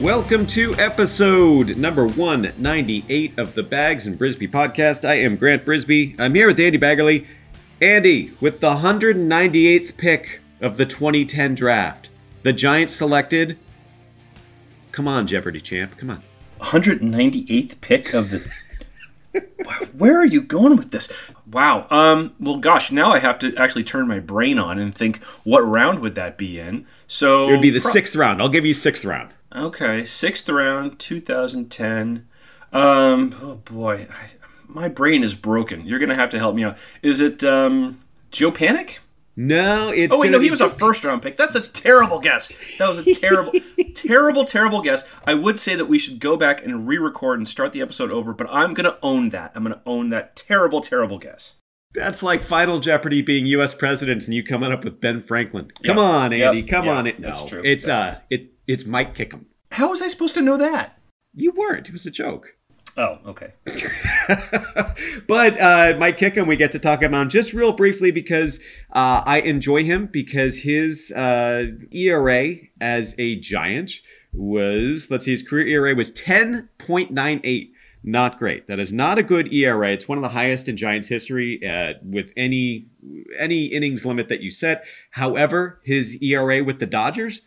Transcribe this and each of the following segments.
Welcome to episode number 198 of the Bags and Brisbee podcast. I am Grant Brisbee. I'm here with Andy Baggarly. Andy, with the 198th pick of the 2010 draft, the Giants selected. Come on, Jeopardy champ. Come on. 198th pick of the. Where are you going with this? Wow. Um. Well, gosh. Now I have to actually turn my brain on and think, what round would that be in? So It would be the sixth round. I'll give you sixth round. Okay, sixth round, 2010. Um, oh boy, I, my brain is broken. You're gonna have to help me out. Is it um, Joe Panik? No, it's. Oh wait, no, he was a first round pick. That's a terrible guess. That was a terrible, terrible, terrible guess. I would say that we should go back and re-record and start the episode over, but I'm gonna own that. I'm gonna own that terrible, terrible guess. That's like Final Jeopardy being U.S. president and you coming up with Ben Franklin. Come Yep. on, Andy. Yep. Come Yep. on. It, That's true. It's uh, it it's Mike Kickham. How was I supposed to know that? You weren't. It was a joke. Oh, okay. but uh, Mike Kickham, we get to talk about him just real briefly because uh, I enjoy him because his uh, ERA as a Giant was, let's see, his career ERA was 10.98. Not great. That is not a good ERA. It's one of the highest in Giants history uh, with any any innings limit that you set. However, his ERA with the Dodgers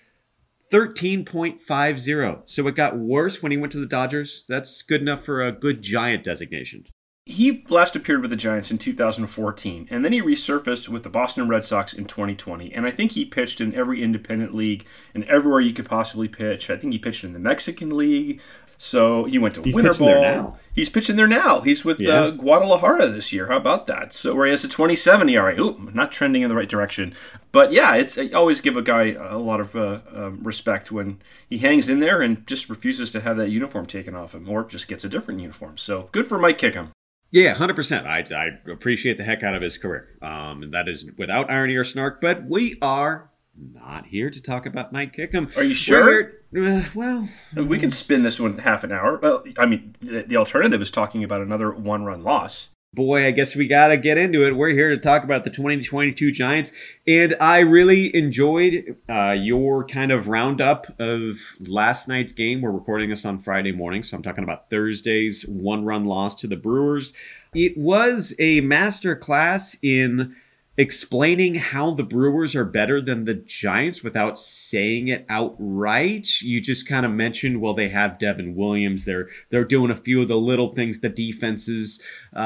13.50. So it got worse when he went to the Dodgers. That's good enough for a good giant designation. He last appeared with the Giants in 2014, and then he resurfaced with the Boston Red Sox in 2020. And I think he pitched in every independent league and everywhere you could possibly pitch. I think he pitched in the Mexican League. So he went to He's Winter pitching Ball. there now. He's pitching there now. He's with Yeah. uh, Guadalajara this year. How about that? So where he has a 27 ERA. Ooh, not trending in the right direction. But yeah, it's I always give a guy a lot of uh, um, respect when he hangs in there and just refuses to have that uniform taken off him, or just gets a different uniform. So good for Mike Kickham. Yeah, hundred percent. I I appreciate the heck out of his career. Um, and that is without irony or snark. But we are not here to talk about Mike Kickham. Are you sure? Uh, well, We could spin this one half an hour. Well, I mean, the, the alternative is talking about another one-run loss. boy, I guess we got to get into it. We're here to talk about the 2022 Giants, and I really enjoyed uh, your kind of roundup of last night's game. We're recording this on Friday morning, so I'm talking about Thursday's one-run loss to the Brewers. It was a master class in explaining how the Brewers are better than the Giants without saying it outright. You just kind of mentioned, well, they have Devin Williams. They're they're doing a few of the little things. The defenses uh,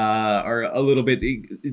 are a little bit.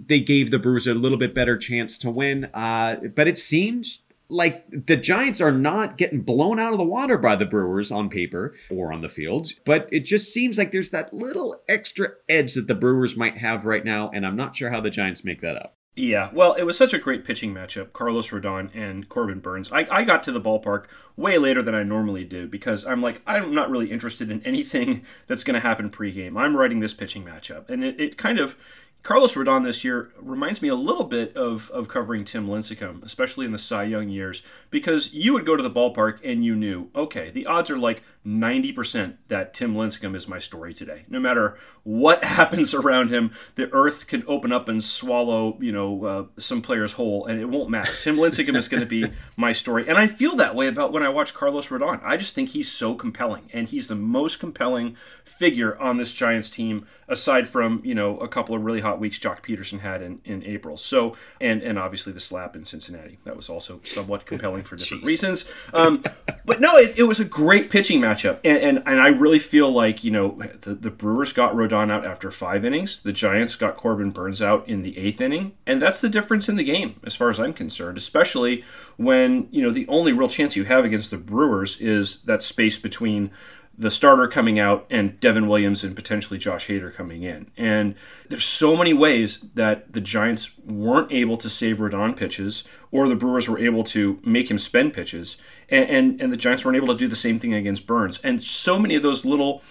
They gave the Brewers a little bit better chance to win. Uh, but it seems like the Giants are not getting blown out of the water by the Brewers on paper or on the field, but it just seems like there's that little extra edge that the Brewers might have right now, and I'm not sure how the Giants make that up. Yeah, well, it was such a great pitching matchup, Carlos Rodon and Corbin Burnes. I, I got to the ballpark way later than I normally do because I'm like, I'm not really interested in anything that's going to happen pregame. I'm writing this pitching matchup. And it, it kind of Carlos Rodon this year reminds me a little bit of, of covering Tim Lincecum, especially in the Cy Young years, because you would go to the ballpark and you knew, okay, the odds are like 90% that Tim Lincecum is my story today. No matter what happens around him, the earth can open up and swallow, you know, uh, some players whole, and it won't matter. Tim Lincecum is going to be my story. And I feel that way about when I watch Carlos Rodon. I just think he's so compelling, and he's the most compelling figure on this Giants team, aside from, you know, a couple of really hot weeks Joc Pederson had in, in April. So, and, and obviously the slap in Cincinnati. That was also somewhat compelling for different reasons. Um, but no, it, it was a great pitching matchup. And, and, and I really feel like, you know, the, the Brewers got Rodon out after five innings. The Giants got Corbin Burnes out in the eighth inning. And that's the difference in the game, as far as I'm concerned, especially when, you know, the only real chance you have against the Brewers is that space between the starter coming out and Devin Williams and potentially Josh Hader coming in. And there's so many ways that the Giants weren't able to save Rodon pitches or the Brewers were able to make him spend pitches. And, and, and the Giants weren't able to do the same thing against Burnes. And so many of those little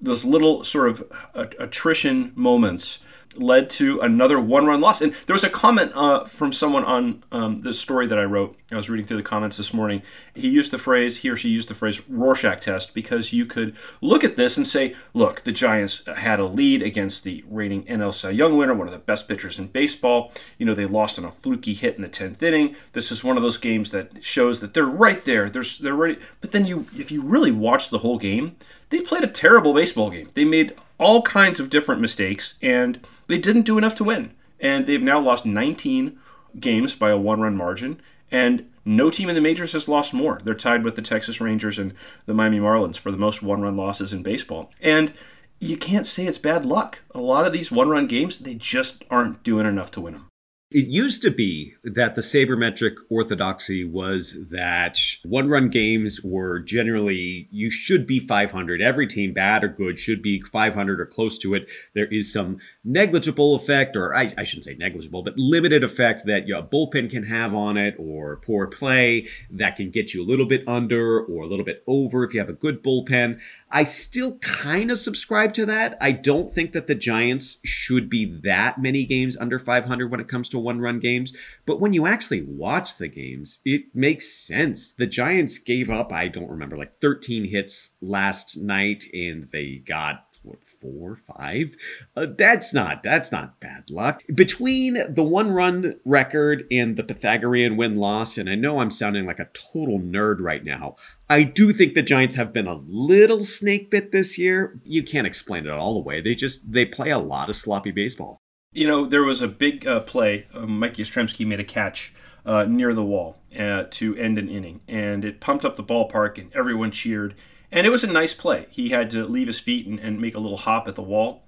those little sort of attrition moments led to another one run loss. And there was a comment uh, from someone on um, the story that I wrote. I was reading through the comments this morning. He used the phrase, he or she used the phrase Rorschach test because you could look at this and say, look, the Giants had a lead against the reigning NL Cy Young winner, one of the best pitchers in baseball. You know, they lost on a fluky hit in the 10th inning. This is one of those games that shows that they're right there. They're, they're ready. But then you, if you really watch the whole game, they played a terrible baseball game. They made all kinds of different mistakes, and they didn't do enough to win. And they've now lost 19 games by a one run margin, and no team in the majors has lost more. They're tied with the Texas Rangers and the Miami Marlins for the most one run losses in baseball. And you can't say it's bad luck. A lot of these one run games, they just aren't doing enough to win them. It used to be that the sabermetric orthodoxy was that one run games were generally, you should be 500. Every team, bad or good, should be 500 or close to it. There is some negligible effect, or I, I shouldn't say negligible, but limited effect that your bullpen can have on it, or poor play that can get you a little bit under or a little bit over if you have a good bullpen. I still kind of subscribe to that. I don't think that the Giants should be that many games under 500 when it comes to one run games. But when you actually watch the games, it makes sense. The Giants gave up, I don't remember, like 13 hits last night, and they got what four five uh, that's not that's not bad luck between the one run record and the pythagorean win loss and i know i'm sounding like a total nerd right now i do think the giants have been a little snake bit this year you can't explain it all the way they just they play a lot of sloppy baseball you know, there was a big uh, play. Uh, Mike Yastrzemski made a catch uh, near the wall uh, to end an inning, and it pumped up the ballpark, and everyone cheered. And it was a nice play. He had to leave his feet and, and make a little hop at the wall.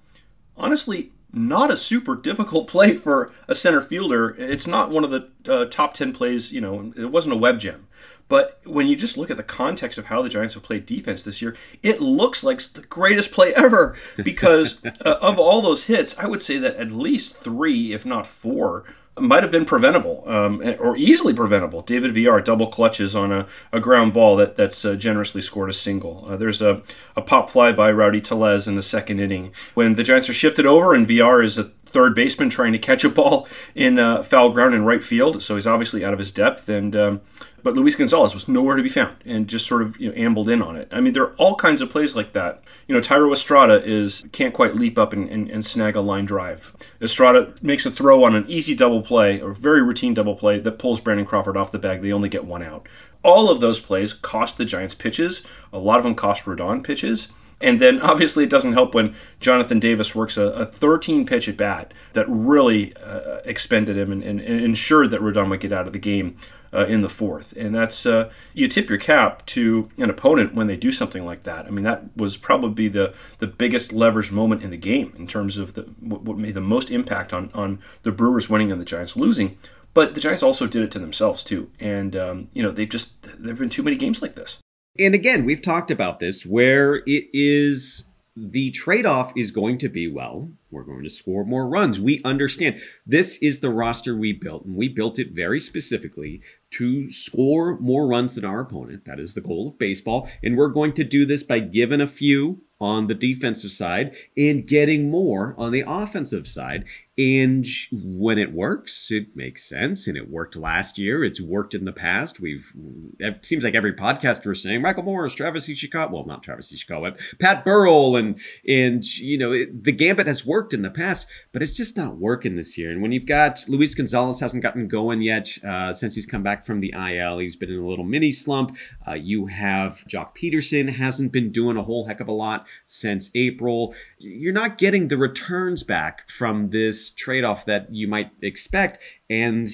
Honestly, not a super difficult play for a center fielder. It's not one of the uh, top 10 plays, you know, it wasn't a web gem. But when you just look at the context of how the Giants have played defense this year, it looks like the greatest play ever. Because uh, of all those hits, I would say that at least three, if not four, might have been preventable um, or easily preventable. David Villar double clutches on a, a ground ball that, that's uh, generously scored a single. Uh, there's a, a pop fly by Rowdy Tellez in the second inning when the Giants are shifted over and Villar is a third baseman trying to catch a ball in uh, foul ground in right field. So he's obviously out of his depth. And um, but Luis Gonzalez was nowhere to be found and just sort of you know, ambled in on it. I mean, there are all kinds of plays like that. You know, Thairo Estrada is can't quite leap up and, and, and snag a line drive. Estrada makes a throw on an easy double play or very routine double play that pulls Brandon Crawford off the bag. They only get one out. All of those plays cost the Giants pitches. A lot of them cost Rodon pitches. And then obviously it doesn't help when Jonathan Davis works a, a 13 pitch at bat that really uh, expended him and, and, and, ensured that Rodon would get out of the game uh, in the fourth. And that's, uh, you tip your cap to an opponent when they do something like that. I mean, that was probably the, the biggest leverage moment in the game in terms of the, what, made the most impact on, on the Brewers winning and the Giants losing. But the Giants also did it to themselves too. And, um, you know, they just, there have been too many games like this. And again, we've talked about this where it is the trade off is going to be well, we're going to score more runs. We understand this is the roster we built, and we built it very specifically to score more runs than our opponent. That is the goal of baseball. And we're going to do this by giving a few on the defensive side and getting more on the offensive side. And when it works, it makes sense. And it worked last year. It's worked in the past. We've, it seems like every podcaster is saying Michael Morse, Travis Ishikawa, well, not Travis Ishikawa, but Pat Burrell. And, and you know, it, the gambit has worked in the past, but it's just not working this year. And when you've got Luis Gonzalez hasn't gotten going yet uh, since he's come back from the IL, he's been in a little mini slump. Uh, you have Joc Pederson hasn't been doing a whole heck of a lot since April. You're not getting the returns back from this trade off that you might expect. And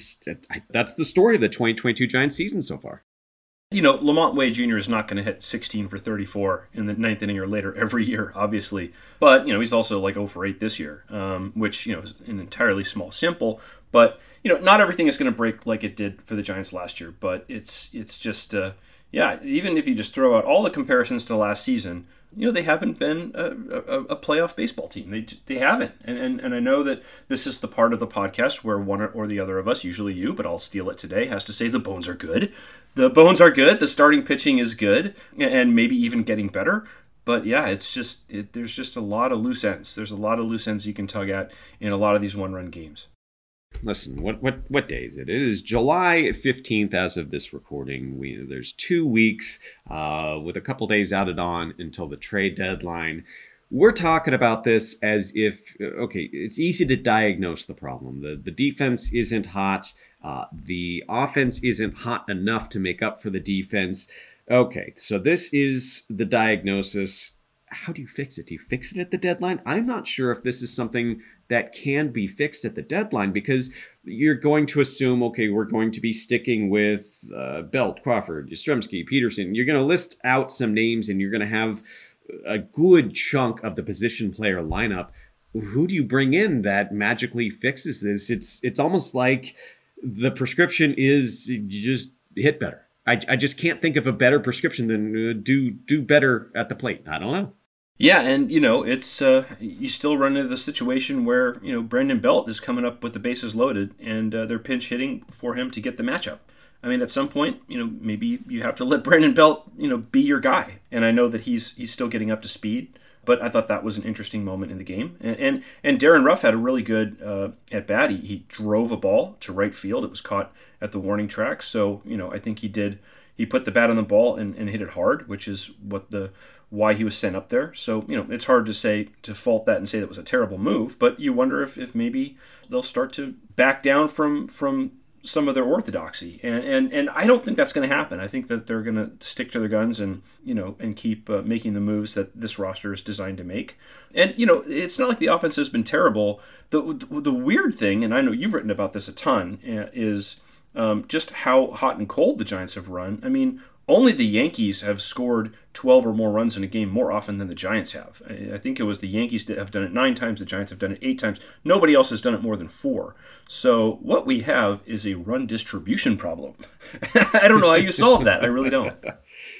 that's the story of the 2022 Giants season so far. You know, LaMonte Wade Jr. is not going to hit 16 for 34 in the ninth inning or later every year, obviously. But, you know, he's also like 0 for 8 this year, um, which, you know, is an entirely small sample. But, you know, not everything is going to break like it did for the Giants last year. But it's, it's just, uh, yeah, even if you just throw out all the comparisons to last season, you know they haven't been a, a, a, playoff baseball team. They they haven't, and, and and I know that this is the part of the podcast where one or the other of us, usually you, but I'll steal it today, has to say the bones are good. The bones are good. The starting pitching is good, and maybe even getting better. But yeah, it's just it, there's just a lot of loose ends. There's a lot of loose ends you can tug at in a lot of these one run games listen, what what what day is it? It is July fifteenth as of this recording. We there's two weeks uh, with a couple days added on until the trade deadline. We're talking about this as if okay, it's easy to diagnose the problem. The the defense isn't hot. Uh, the offense isn't hot enough to make up for the defense. Okay, so this is the diagnosis. How do you fix it? Do you fix it at the deadline? I'm not sure if this is something that can be fixed at the deadline because you're going to assume, okay, we're going to be sticking with uh, Belt, Crawford, Yastrzemski, Pederson. You're going to list out some names and you're going to have a good chunk of the position player lineup. Who do you bring in that magically fixes this? It's it's almost like the prescription is you just hit better. I, I just can't think of a better prescription than uh, do do better at the plate. I don't know. Yeah, and you know it's uh, you still run into the situation where you know Brandon Belt is coming up with the bases loaded, and uh, they're pinch hitting for him to get the matchup. I mean, at some point, you know, maybe you have to let Brandon Belt, you know, be your guy. And I know that he's he's still getting up to speed, but I thought that was an interesting moment in the game. And and, and Darin Ruf had a really good uh, at bat. He, he drove a ball to right field. It was caught at the warning track. So you know, I think he did. He put the bat on the ball and, and hit it hard, which is what the why he was sent up there. So, you know, it's hard to say, to fault that and say that was a terrible move, but you wonder if, if maybe they'll start to back down from, from some of their orthodoxy. And, and, and I don't think that's going to happen. I think that they're going to stick to their guns and, you know, and keep uh, making the moves that this roster is designed to make. And, you know, it's not like the offense has been terrible. The, the, the weird thing, and I know you've written about this a ton, uh, is um, just how hot and cold the Giants have run. I mean, only the Yankees have scored 12 or more runs in a game more often than the Giants have. I think it was the Yankees that have done it nine times, the Giants have done it eight times. Nobody else has done it more than four. So what we have is a run distribution problem. I don't know how you solve that. I really don't.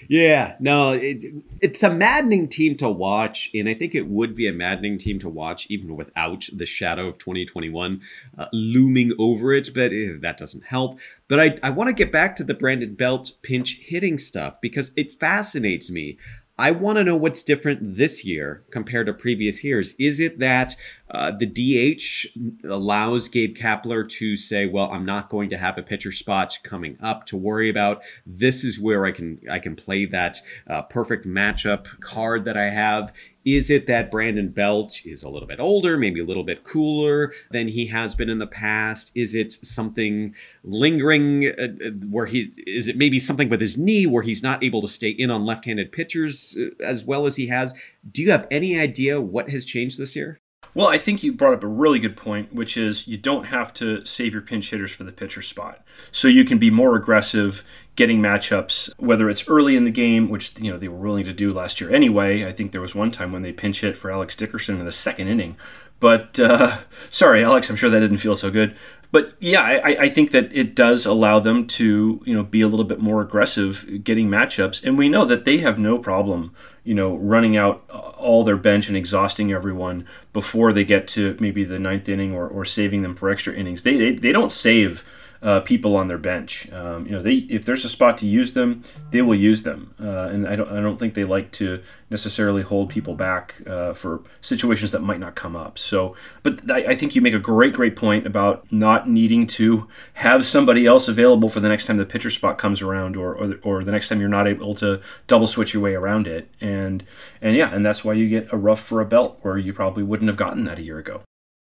Yeah, no, it, it's a maddening team to watch, and I think it would be a maddening team to watch even without the shadow of 2021 uh, looming over it. But uh, that doesn't help. But I, I want to get back to the Brandon Belt pinch hitting stuff because it fascinates me. I want to know what's different this year compared to previous years. Is it that uh, the DH allows Gabe Kapler to say, "Well, I'm not going to have a pitcher spot coming up to worry about. This is where I can I can play that uh, perfect matchup card that I have." Is it that Brandon Belt is a little bit older, maybe a little bit cooler than he has been in the past? Is it something lingering uh, uh, where he is it maybe something with his knee where he's not able to stay in on left-handed pitchers uh, as well as he has? Do you have any idea what has changed this year? Well, I think you brought up a really good point, which is you don't have to save your pinch hitters for the pitcher spot. So you can be more aggressive getting matchups, whether it's early in the game, which you know they were willing to do last year anyway. I think there was one time when they pinch hit for Alex Dickerson in the second inning. But uh, sorry, Alex, I'm sure that didn't feel so good. But yeah, I, I think that it does allow them to you know be a little bit more aggressive getting matchups, and we know that they have no problem you know, running out all their bench and exhausting everyone before they get to maybe the ninth inning or, or saving them for extra innings. They, they, they don't save uh, people on their bench. Um, you know, they if there's a spot to use them, they will use them, uh, and I don't I don't think they like to necessarily hold people back uh, for situations that might not come up. So, but I, I, think you make a great great point about not needing to have somebody else available for the next time the pitcher spot comes around, or or, or the next time you're not able to double switch your way around it, and and yeah, and that's why you get a Ruf for a belt where you probably wouldn't have gotten that a year ago.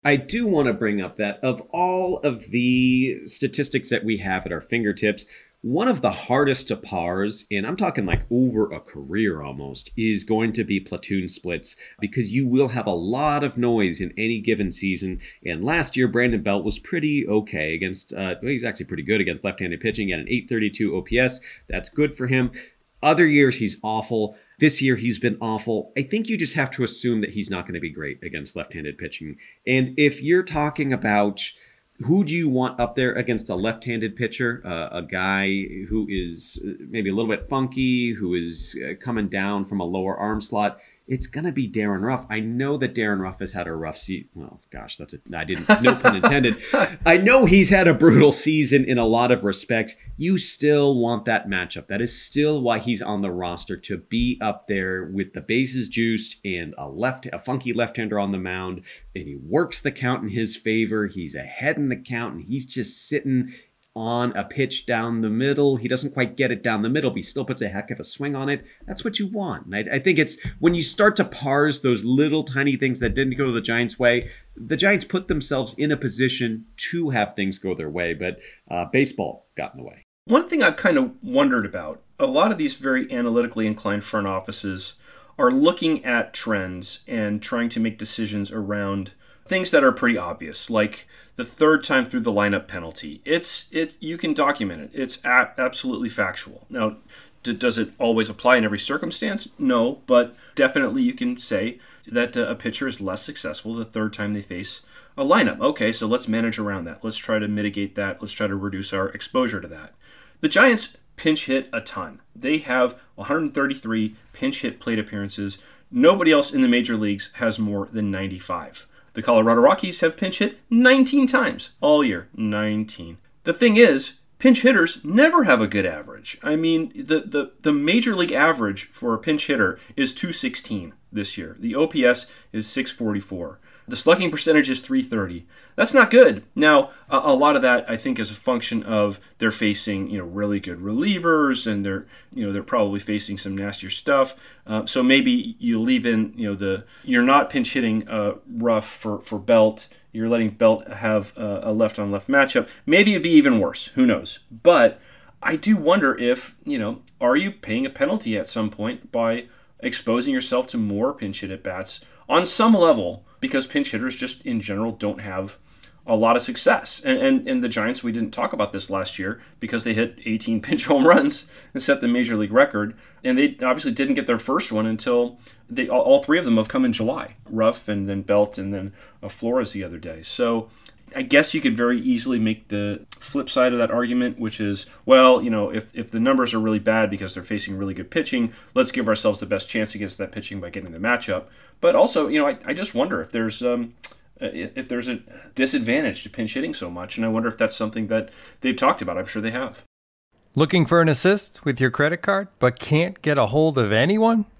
I do want to bring up that of all of the statistics that we have at our fingertips, one of the hardest to parse, and I'm talking like over a career almost, is going to be platoon splits because you will have a lot of noise in any given season. And last year, Brandon Belt was pretty okay against, uh, he's actually pretty good against left handed pitching at an 832 OPS. That's good for him. Other years, he's awful. This year, he's been awful. I think you just have to assume that he's not going to be great against left handed pitching. And if you're talking about who do you want up there against a left handed pitcher, uh, a guy who is uh, maybe a little bit funky, who is uh, coming down from a lower arm slot? It's going to be Darin Ruf. I know that Darin Ruf has had a rough season. Well, gosh, that's a, I didn't, no pun intended. I know he's had a brutal season in a lot of respects. You still want that matchup. That is still why he's on the roster to be up there with the bases juiced and a left, a funky left-hander on the mound. And he works the count in his favor. He's ahead in the count and he's just sitting on a pitch down the middle. He doesn't quite get it down the middle, but he still puts a heck of a swing on it. That's what you want. I, I, think it's when you start to parse those little tiny things that didn't go the Giants' way, the Giants put themselves in a position to have things go their way, but uh, baseball got in the way. One thing I've kind of wondered about a lot of these very analytically inclined front offices are looking at trends and trying to make decisions around things that are pretty obvious, like the third time through the lineup penalty. It's it you can document it. It's a- absolutely factual. Now, d- does it always apply in every circumstance? No, but definitely you can say that uh, a pitcher is less successful the third time they face a lineup. Okay, so let's manage around that. Let's try to mitigate that. Let's try to reduce our exposure to that. The Giants pinch hit a ton. They have 133 pinch hit plate appearances. Nobody else in the major leagues has more than 95. The Colorado Rockies have pinch hit 19 times all year. 19. The thing is, pinch hitters never have a good average. I mean, the, the, the major league average for a pinch hitter is 216 this year. The OPS is 644. The slugging percentage is 330. That's not good. Now, a, a, lot of that I think is a function of they're facing you know really good relievers and they're you know they're probably facing some nastier stuff. Uh, so maybe you leave in you know the you're not pinch hitting uh, Ruf for for Belt. You're letting Belt have a left on left matchup. Maybe it'd be even worse. Who knows? But I do wonder if you know are you paying a penalty at some point by exposing yourself to more pinch hit at bats on some level because pinch hitters just in general don't have a lot of success. And, and, and the Giants, we didn't talk about this last year because they hit 18 pinch home runs and set the major league record. And they obviously didn't get their first one until they all, all three of them have come in July Ruf and then Belt and then uh, Flores the other day. So I guess you could very easily make the flip side of that argument, which is, well, you know, if, if the numbers are really bad because they're facing really good pitching, let's give ourselves the best chance against that pitching by getting the matchup. But also, you know, I, I just wonder if there's um, if there's a disadvantage to pinch hitting so much, and I wonder if that's something that they've talked about. I'm sure they have. Looking for an assist with your credit card, but can't get a hold of anyone?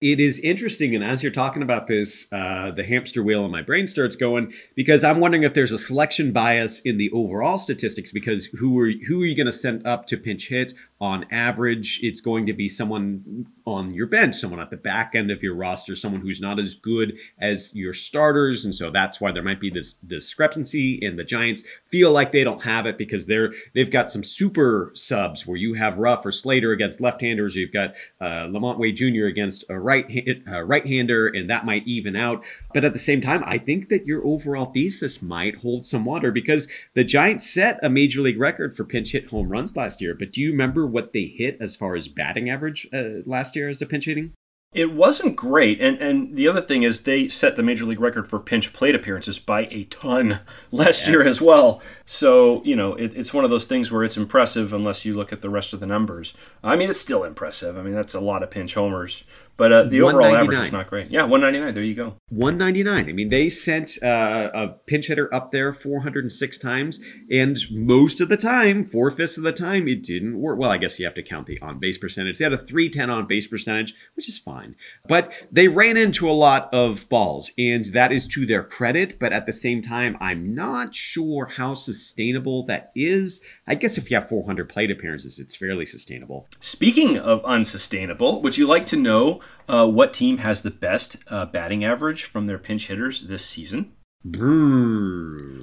It is interesting, and as you're talking about this, uh, the hamster wheel in my brain starts going because I'm wondering if there's a selection bias in the overall statistics. Because who are who are you going to send up to pinch hit? On average, it's going to be someone on your bench, someone at the back end of your roster, someone who's not as good as your starters, and so that's why there might be this discrepancy. And the Giants feel like they don't have it because they're they've got some super subs where you have Ruf or Slater against left-handers, you've got uh, LaMonte Wade Jr. against a right uh, right-hander, and that might even out. But at the same time, I think that your overall thesis might hold some water because the Giants set a major league record for pinch hit home runs last year. But do you remember what they hit as far as batting average uh, last year as a pinch hitting? It wasn't great, and and the other thing is they set the major league record for pinch plate appearances by a ton last yes. year as well. So you know it, it's one of those things where it's impressive unless you look at the rest of the numbers. I mean, it's still impressive. I mean, that's a lot of pinch homers. But uh, the overall average is not great. Yeah, 199. There you go. 199. I mean, they sent uh, a pinch hitter up there 406 times, and most of the time, four fifths of the time, it didn't work. Well, I guess you have to count the on base percentage. They had a 310 on base percentage, which is fine. But they ran into a lot of balls, and that is to their credit. But at the same time, I'm not sure how sustainable that is. I guess if you have 400 plate appearances, it's fairly sustainable. Speaking of unsustainable, would you like to know uh, what team has the best uh, batting average from their pinch hitters this season?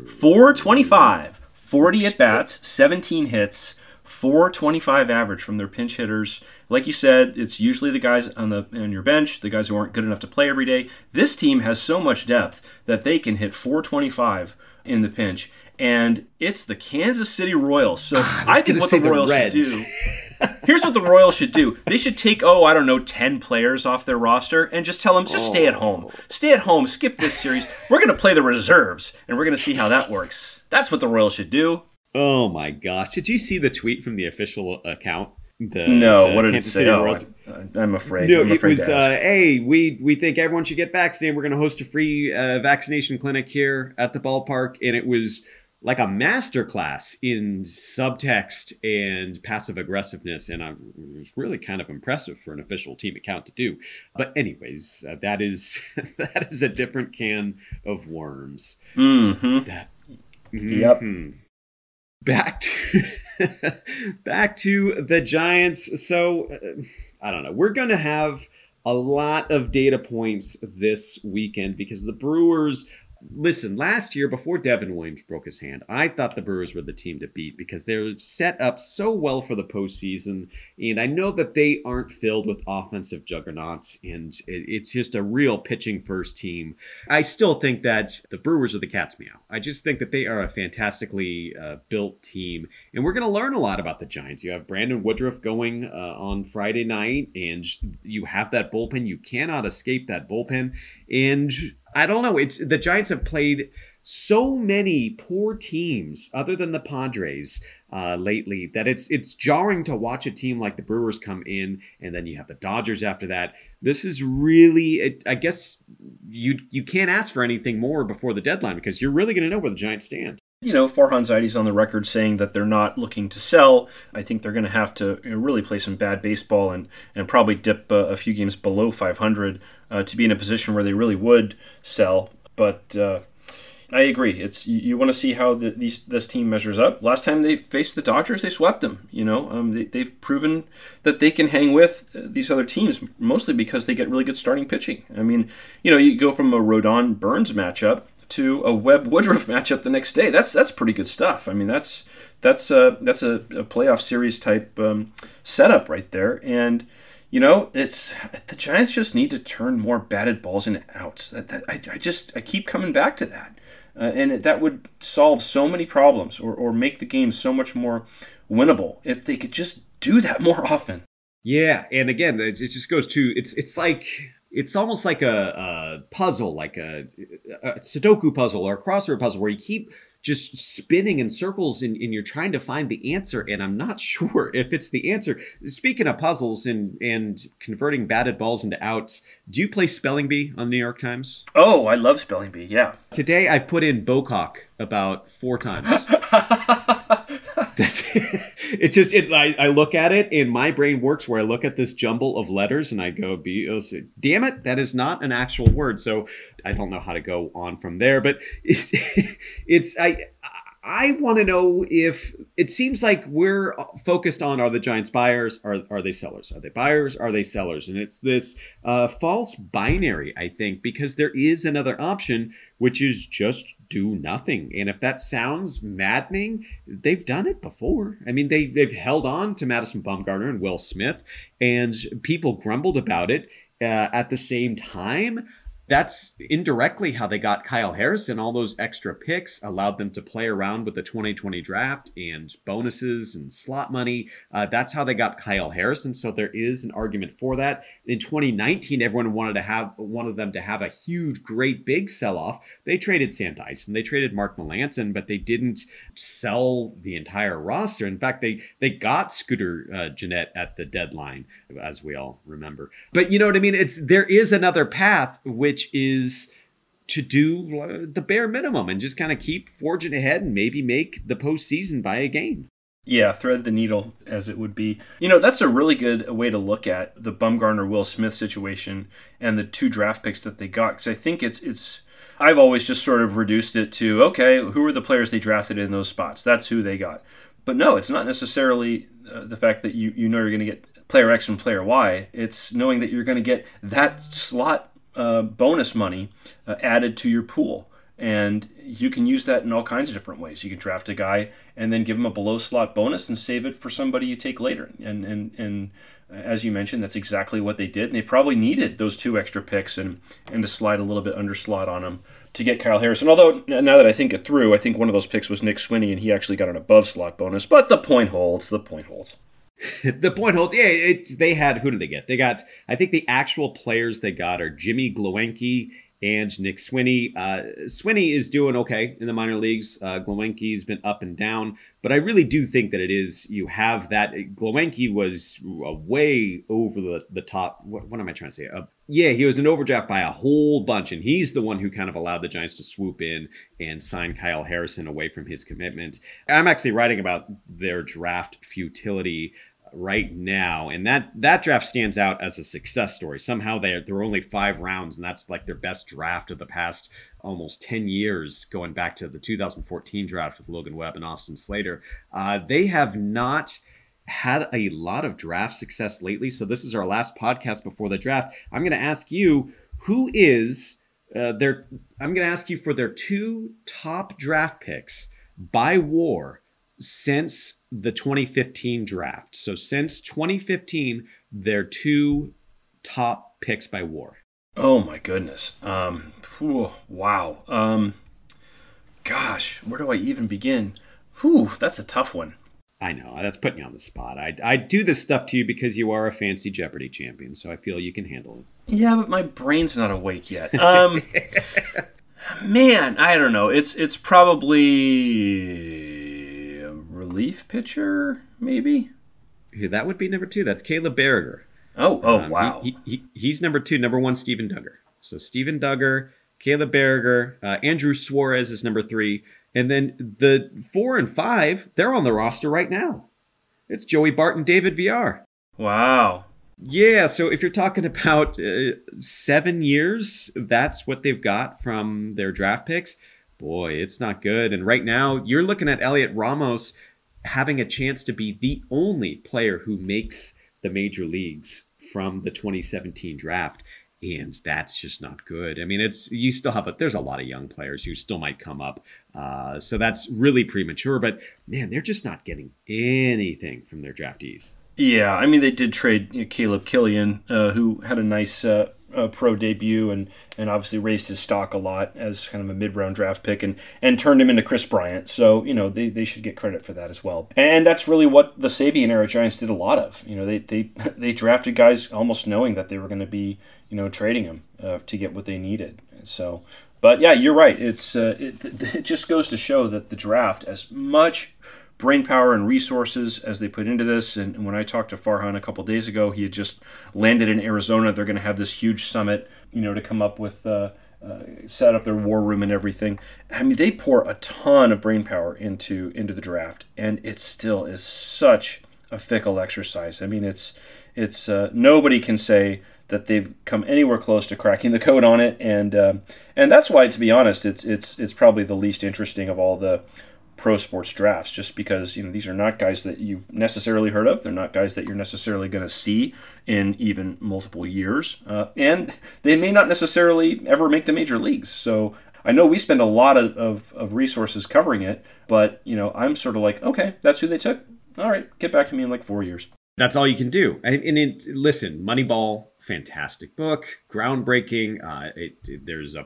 425, 40 at bats, 17 hits, 425 average from their pinch hitters. Like you said, it's usually the guys on the on your bench, the guys who aren't good enough to play every day. This team has so much depth that they can hit 425 in the pinch, and it's the Kansas City Royals. So I, I think what the Royals the should do. Here's what the Royals should do. They should take, oh, I don't know, 10 players off their roster and just tell them, just oh. stay at home. Stay at home, skip this series. We're going to play the reserves, and we're going to see how that works. That's what the Royals should do. Oh, my gosh. Did you see the tweet from the official account? The, no, the what did Kansas it say? Oh, I, am afraid. No, I'm afraid it was, uh, hey, we, we think everyone should get vaccinated. We're going to host a free uh, vaccination clinic here at the ballpark. And it was like a masterclass in subtext and passive aggressiveness, and I, it was really kind of impressive for an official team account to do. But anyways, uh, that is that is a different can of worms. Mm-hmm. That, mm-hmm. Yep. Back to back to the Giants. So uh, I don't know. We're gonna have a lot of data points this weekend because the Brewers listen, last year before Devin Williams broke his hand, I thought the Brewers were the team to beat because they're set up so well for the postseason. And I know that they aren't filled with offensive juggernauts, and it's just a real pitching first team. I still think that the Brewers are the cat's meow. I just think that they are a fantastically uh, built team, and we're going to learn a lot about the Giants. You have Brandon Woodruff going uh, on Friday night, and you have that bullpen. You cannot escape that bullpen. And I don't know. It's the Giants have played so many poor teams other than the Padres uh, lately that it's it's jarring to watch a team like the Brewers come in and then you have the Dodgers after that. This is really, it, I guess you you can't ask for anything more before the deadline because you're really going to know where the Giants stand. You know, Farhan Zaidi's on the record saying that they're not looking to sell. I think they're going to have to really play some bad baseball and, and probably dip uh, a few games below 500 uh, to be in a position where they really would sell. But uh, I agree. It's you, you want to see how the, these this team measures up. Last time they faced the Dodgers, they swept them. You know, um, they, have proven that they can hang with uh, these other teams, mostly because they get really good starting pitching. I mean, you know, you go from a Rodon Burnes matchup to a Webb Woodruff matchup the next day. That's that's pretty good stuff. I mean, that's that's a that's a, a playoff series type um, setup right there. And you know, it's the Giants just need to turn more batted balls into outs. That, that I, I just I keep coming back to that, uh, and that would solve so many problems or or make the game so much more winnable if they could just do that more often. Yeah, and again, it, it just goes to it's it's like it's almost like a, a puzzle, like a, a, Sudoku puzzle or a crossword puzzle, where you keep just spinning in circles and, and, you're trying to find the answer. And I'm not sure if it's the answer. Speaking of puzzles and and converting batted balls into outs, do you play Spelling Bee on the New York Times? Oh, I love Spelling Bee. Yeah. Today I've put in Bocock about four times. That's it. Just it. I, I look at it, and my brain works where I look at this jumble of letters, and I go, "B O C." Damn it, that is not an actual word. So I don't know how to go on from there. But it's, it's I. I want to know if it seems like we're focused on are the Giants buyers, are are they sellers? Are they buyers? Are they sellers? And it's this uh, false binary, I think, because there is another option, which is just do nothing. And if that sounds maddening, they've done it before. I mean, they they've held on to Madison Bumgarner and Will Smith, and people grumbled about it. Uh, at the same time, that's indirectly how they got Kyle Harrison. All those extra picks allowed them to play around with the 2020 draft and bonuses and slot money. Uh, that's how they got Kyle Harrison. So there is an argument for that. In 2019, everyone wanted to have one of them to have a huge, great, big sell-off. They traded Sam Dyson, they traded Mark Melancon, but they didn't sell the entire roster. In fact, they they got Scooter uh, Gennett at the deadline, as we all remember. But you know what I mean? It's there is another path which which is to do the bare minimum and just kind of keep forging ahead and maybe make the postseason by a game. Yeah, thread the needle as it would be. You know, that's a really good way to look at the Bumgarner Will Smith situation and the two draft picks that they got because I think it's it's I've always just sort of reduced it to okay, who are the players they drafted in those spots? That's who they got. But no, it's not necessarily uh, the fact that you you know you're going to get player X and player Y. It's knowing that you're going to get that slot uh, bonus money uh, added to your pool. And you can use that in all kinds of different ways. You can draft a guy and then give him a below slot bonus and save it for somebody you take later. And and and as you mentioned, that's exactly what they did. And they probably needed those two extra picks and and to slide a little bit under slot on them to get Kyle Harrison. Although now that I think it through, I think one of those picks was Nick Swiney, and he actually got an above slot bonus. But the point holds. The point holds. the point holds. Yeah, it's they had who did they get? They got I think the actual players they got are Jimmy Glowenke and Nick Swiney. Uh, Swiney is doing okay in the minor leagues. Uh, Glowenke's been up and down, but I really do think that it is you have that. Glowenke was way over the the top. What, what am I trying to say? Uh, yeah, he was an overdraft by a whole bunch, and he's the one who kind of allowed the Giants to swoop in and sign Kyle Harrison away from his commitment. I'm actually writing about their draft futility right now, and that that draft stands out as a success story. Somehow they there are only five rounds, and that's like their best draft of the past almost ten years, going back to the 2014 draft with Logan Webb and Austin Slater. Uh, they have not had a lot of draft success lately, so this is our last podcast before the draft. I'm going to ask you who is uh, their. I'm going to ask you for their two top draft picks by WAR since the 2015 draft. So since 2015, they're two top picks by WAR. Oh my goodness. Um, whew, wow. Um, gosh, where do I even begin? Whew, that's a tough one. I know that's putting you on the spot. I, I do this stuff to you because you are a fancy Jeopardy champion, so I feel you can handle it. Yeah, but my brain's not awake yet. Um, man, I don't know. It's it's probably relief pitcher, maybe. That would be number two. That's Caleb Baragar. Oh, oh, um, wow. He, he, he's number two. Number one, Steven Duggar. So Steven Duggar, Caleb Baragar, uh, Andrew Suarez is number three, and then the four and five, they're on the roster right now. It's Joey Barton, David Villar. Wow. Yeah, so if you're talking about uh, seven years, that's what they've got from their draft picks. Boy, it's not good. And right now, you're looking at Heliot Ramos having a chance to be the only player who makes the major leagues from the 2017 draft and that's just not good. I mean, it's you still have a there's a lot of young players who still might come up, uh, so that's really premature. But man, they're just not getting anything from their draftees. Yeah, I mean, they did trade you know, Caleb Kilian, uh, who had a nice uh, uh, pro debut and and obviously raised his stock a lot as kind of a mid round draft pick and and turned him into Kris Bryant. So you know they, they should get credit for that as well. And that's really what the Sabean era Giants did a lot of. You know they they they drafted guys almost knowing that they were going to be you know trading them uh, to get what they needed. So. But yeah, you're right. It's uh, it, it just goes to show that the draft, as much brain power and resources as they put into this. And, when I talked to Farhan a couple days ago, he had just landed in Arizona. They're going to have this huge summit, you know, to come up with uh, uh, set up their war room and everything. I mean, they pour a ton of brain power into into the draft, and it still is such a fickle exercise. I mean, it's it's uh, nobody can say that they've come anywhere close to cracking the code on it, and uh, and that's why, to be honest, it's it's it's probably the least interesting of all the pro sports drafts, just because you know these are not guys that you've necessarily heard of. They're not guys that you're necessarily going to see in even multiple years, uh, and they may not necessarily ever make the major leagues. So I know we spend a lot of, of, of resources covering it, but you know I'm sort of like, okay, that's who they took. All right, get back to me in like four years. That's all you can do. And, and it, listen, Moneyball fantastic book, groundbreaking. Uh, it, it, there's a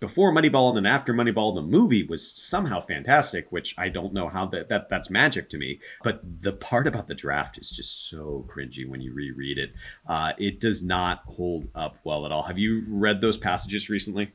before Moneyball and then after Moneyball. The movie was somehow fantastic, which I don't know how that, that that's magic to me. But the part about the draft is just so cringy when you reread it. Uh, it does not hold up well at all. Have you read those passages recently?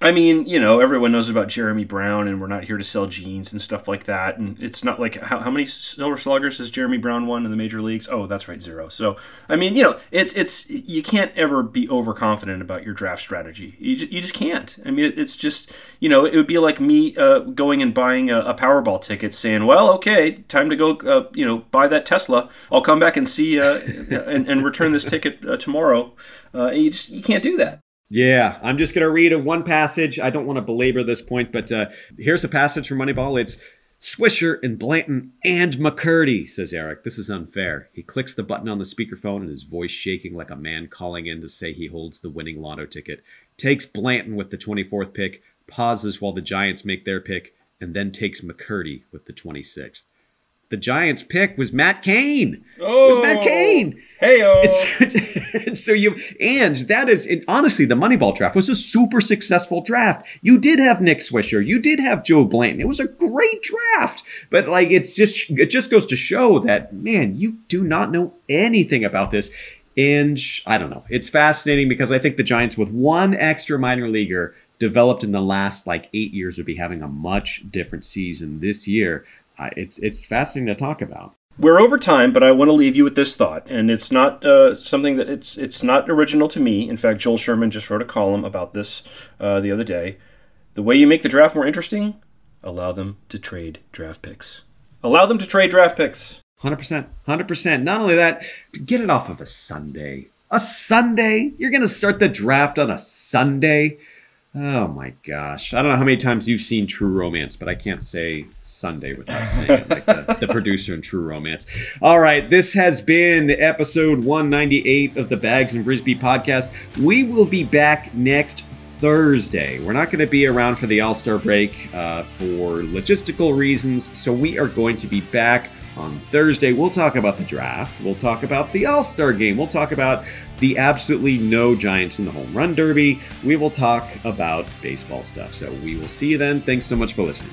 I mean, you know, everyone knows about Jeremy Brown, and we're not here to sell jeans and stuff like that. And it's not like how, how many Silver Sluggers has Jeremy Brown won in the major leagues? Oh, that's right, zero. So, I mean, you know, it's it's you can't ever be overconfident about your draft strategy. You just, you just can't. I mean, it's just you know, it would be like me uh, going and buying a, a, Powerball ticket, saying, "Well, okay, time to go, uh, you know, buy that Tesla. I'll come back and see uh, and, and, return this ticket uh, tomorrow." Uh, you just you can't do that. Yeah, I'm just going to read a one passage. I don't want to belabor this point, but uh, here's a passage from Moneyball. It's Swisher and Blanton and McCurdy, says Eric. This is unfair. He clicks the button on the speakerphone and his voice shaking like a man calling in to say he holds the winning lotto ticket. Takes Blanton with the 24th pick, pauses while the Giants make their pick, and then takes McCurdy with the 26th the Giants pick was Matt Cain. Oh, it was Matt oh. Cain. Hey, so you and that is and honestly, the Moneyball draft was a super successful draft. You did have Nick Swisher, you did have Joe Blanton. It was a great draft, but like it's just it just goes to show that man, you do not know anything about this. And I don't know. It's fascinating because I think the Giants, with one extra minor leaguer developed in the last like eight years, would be having a much different season this year it's it's fascinating to talk about. We're over time, but I want to leave you with this thought, and it's not uh, something that it's it's not original to me. In fact, Joel Sherman just wrote a column about this uh, the other day. The way you make the draft more interesting, allow them to trade draft picks. Allow them to trade draft picks. Hundred percent, hundred percent. Not only that, get it off of a Sunday. A Sunday? You're going to start the draft on a Sunday? Oh my gosh. I don't know how many times you've seen True Romance, but I can't say Sunday without saying it, like the, the, producer in True Romance. All right, this has been episode 198 of the Bags and Brisbee podcast. We will be back next Thursday. We're not going to be around for the All Star break uh, for logistical reasons, so we are going to be back on Thursday, we'll talk about the draft. We'll talk about the All Star game. We'll talk about the absolutely no Giants in the home run derby. We will talk about baseball stuff. So we will see you then. Thanks so much for listening.